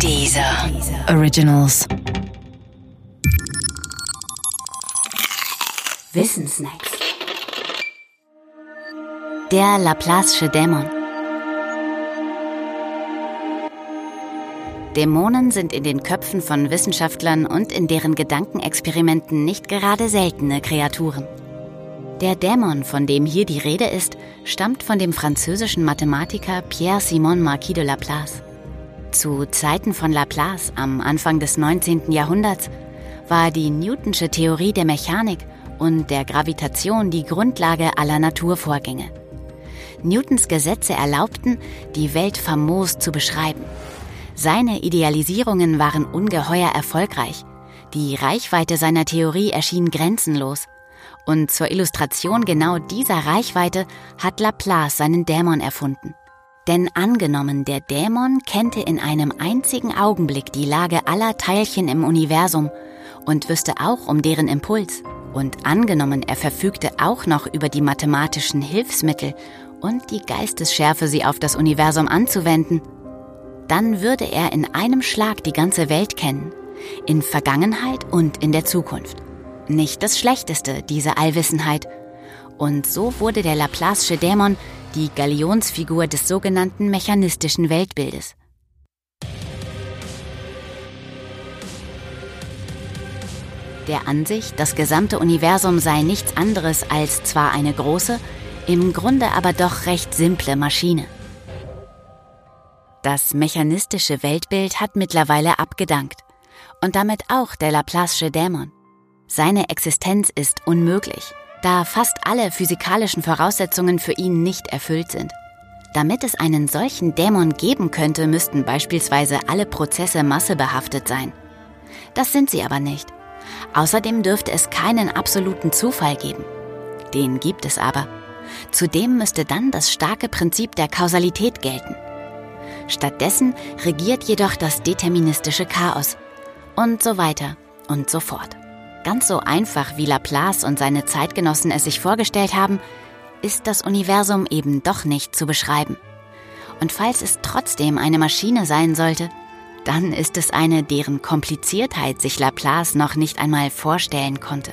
Dieser Originals. Wissensnacks. Der Laplace'sche Dämon. Dämonen sind in den Köpfen von Wissenschaftlern und in deren Gedankenexperimenten nicht gerade seltene Kreaturen. Der Dämon, von dem hier die Rede ist, stammt von dem französischen Mathematiker Pierre-Simon Marquis de Laplace. Zu Zeiten von Laplace am Anfang des 19. Jahrhunderts war die Newtonsche Theorie der Mechanik und der Gravitation die Grundlage aller Naturvorgänge. Newtons Gesetze erlaubten, die Welt famos zu beschreiben. Seine Idealisierungen waren ungeheuer erfolgreich. Die Reichweite seiner Theorie erschien grenzenlos. Und zur Illustration genau dieser Reichweite hat Laplace seinen Dämon erfunden. Denn angenommen, der Dämon kennte in einem einzigen Augenblick die Lage aller Teilchen im Universum und wüsste auch um deren Impuls. Und angenommen, er verfügte auch noch über die mathematischen Hilfsmittel und die Geistesschärfe, sie auf das Universum anzuwenden, dann würde er in einem Schlag die ganze Welt kennen, in Vergangenheit und in der Zukunft. Nicht das Schlechteste, diese Allwissenheit. Und so wurde der Laplace'sche Dämon die Galionsfigur des sogenannten mechanistischen Weltbildes. Der Ansicht, das gesamte Universum sei nichts anderes als zwar eine große, im Grunde aber doch recht simple Maschine. Das mechanistische Weltbild hat mittlerweile abgedankt und damit auch der Laplace'sche Dämon. Seine Existenz ist unmöglich, da fast alle physikalischen Voraussetzungen für ihn nicht erfüllt sind. Damit es einen solchen Dämon geben könnte, müssten beispielsweise alle Prozesse massebehaftet sein. Das sind sie aber nicht. Außerdem dürfte es keinen absoluten Zufall geben. Den gibt es aber. Zudem müsste dann das starke Prinzip der Kausalität gelten. Stattdessen regiert jedoch das deterministische Chaos. Und so weiter und so fort. Ganz so einfach wie Laplace und seine Zeitgenossen es sich vorgestellt haben, ist das Universum eben doch nicht zu beschreiben. Und falls es trotzdem eine Maschine sein sollte, dann ist es eine, deren Kompliziertheit sich Laplace noch nicht einmal vorstellen konnte.